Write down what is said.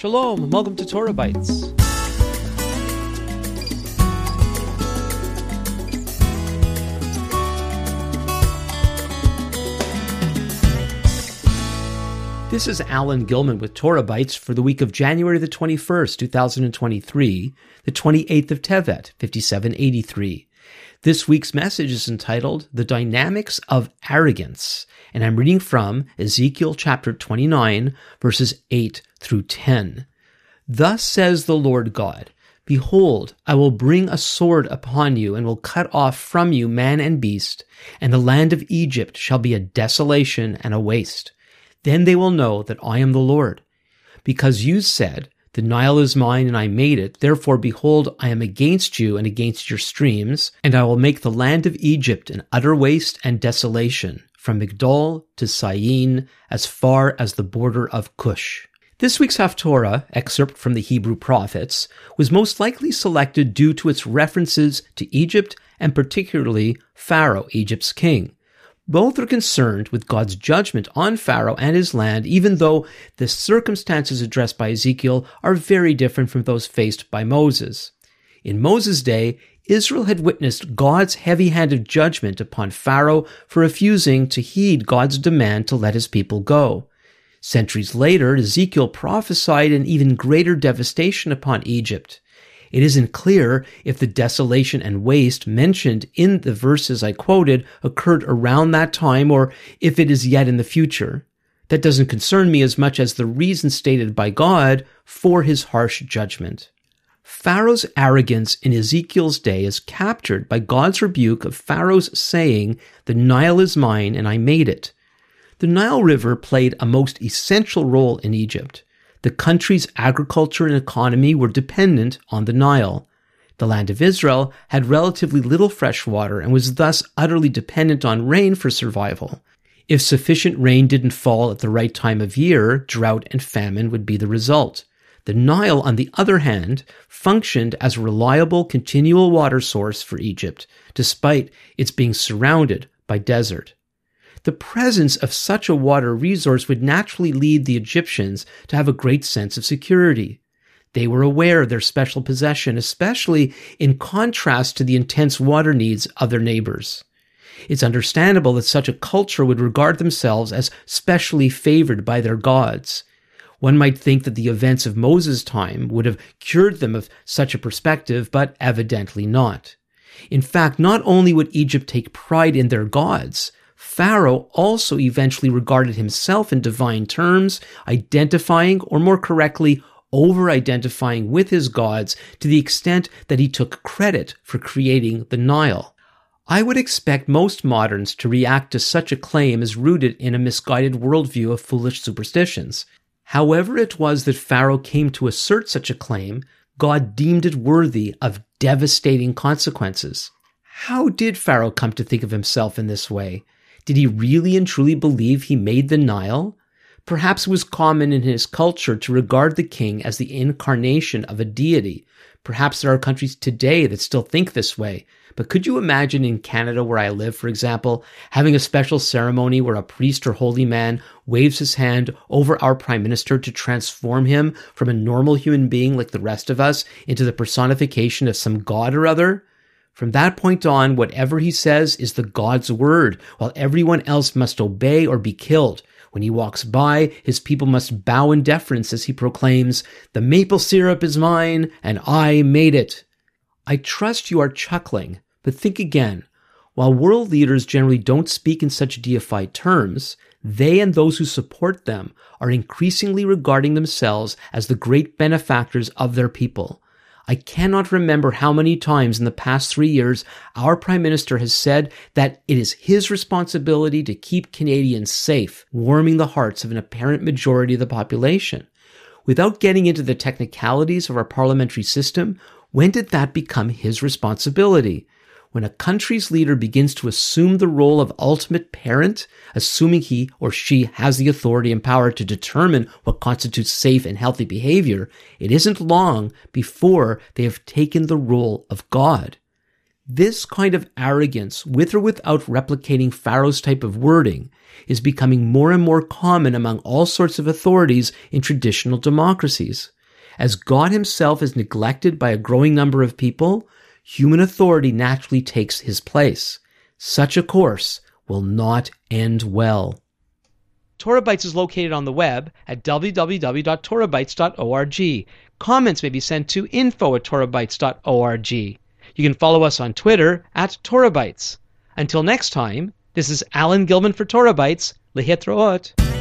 Shalom, and welcome to Torah Bytes. This is Alan Gilman with Torah Bytes for the week of January the 21st, 2023, the 28th of Tevet, 5783. This week's message is entitled The Dynamics of Arrogance, and I'm reading from Ezekiel chapter 29, verses 8 through 10. Thus says the Lord God, Behold, I will bring a sword upon you, and will cut off from you man and beast, and the land of Egypt shall be a desolation and a waste. Then they will know that I am the Lord. Because you said, the Nile is mine and I made it. Therefore, behold, I am against you and against your streams, and I will make the land of Egypt an utter waste and desolation, from Migdol to Syene, as far as the border of Cush. This week's Haftorah, excerpt from the Hebrew prophets, was most likely selected due to its references to Egypt and particularly Pharaoh, Egypt's king. Both are concerned with God's judgment on Pharaoh and his land, even though the circumstances addressed by Ezekiel are very different from those faced by Moses. In Moses' day, Israel had witnessed God's heavy handed judgment upon Pharaoh for refusing to heed God's demand to let his people go. Centuries later, Ezekiel prophesied an even greater devastation upon Egypt. It isn't clear if the desolation and waste mentioned in the verses I quoted occurred around that time or if it is yet in the future. That doesn't concern me as much as the reason stated by God for his harsh judgment. Pharaoh's arrogance in Ezekiel's day is captured by God's rebuke of Pharaoh's saying, The Nile is mine and I made it. The Nile River played a most essential role in Egypt. The country's agriculture and economy were dependent on the Nile. The land of Israel had relatively little fresh water and was thus utterly dependent on rain for survival. If sufficient rain didn't fall at the right time of year, drought and famine would be the result. The Nile, on the other hand, functioned as a reliable continual water source for Egypt, despite its being surrounded by desert. The presence of such a water resource would naturally lead the Egyptians to have a great sense of security. They were aware of their special possession, especially in contrast to the intense water needs of their neighbors. It's understandable that such a culture would regard themselves as specially favored by their gods. One might think that the events of Moses' time would have cured them of such a perspective, but evidently not. In fact, not only would Egypt take pride in their gods, Pharaoh also eventually regarded himself in divine terms, identifying, or more correctly, over identifying with his gods to the extent that he took credit for creating the Nile. I would expect most moderns to react to such a claim as rooted in a misguided worldview of foolish superstitions. However, it was that Pharaoh came to assert such a claim, God deemed it worthy of devastating consequences. How did Pharaoh come to think of himself in this way? Did he really and truly believe he made the Nile? Perhaps it was common in his culture to regard the king as the incarnation of a deity. Perhaps there are countries today that still think this way. But could you imagine in Canada, where I live, for example, having a special ceremony where a priest or holy man waves his hand over our prime minister to transform him from a normal human being like the rest of us into the personification of some god or other? From that point on, whatever he says is the God's word, while everyone else must obey or be killed. When he walks by, his people must bow in deference as he proclaims, The maple syrup is mine, and I made it. I trust you are chuckling, but think again. While world leaders generally don't speak in such deified terms, they and those who support them are increasingly regarding themselves as the great benefactors of their people. I cannot remember how many times in the past three years our Prime Minister has said that it is his responsibility to keep Canadians safe, warming the hearts of an apparent majority of the population. Without getting into the technicalities of our parliamentary system, when did that become his responsibility? When a country's leader begins to assume the role of ultimate parent, assuming he or she has the authority and power to determine what constitutes safe and healthy behavior, it isn't long before they have taken the role of God. This kind of arrogance, with or without replicating Pharaoh's type of wording, is becoming more and more common among all sorts of authorities in traditional democracies. As God himself is neglected by a growing number of people, human authority naturally takes his place. Such a course will not end well. Torah Bytes is located on the web at www.torahbytes.org. Comments may be sent to info at torahbytes.org. You can follow us on Twitter at Torah Bytes. Until next time, this is Alan Gilman for Torah Bytes. Lehitraot.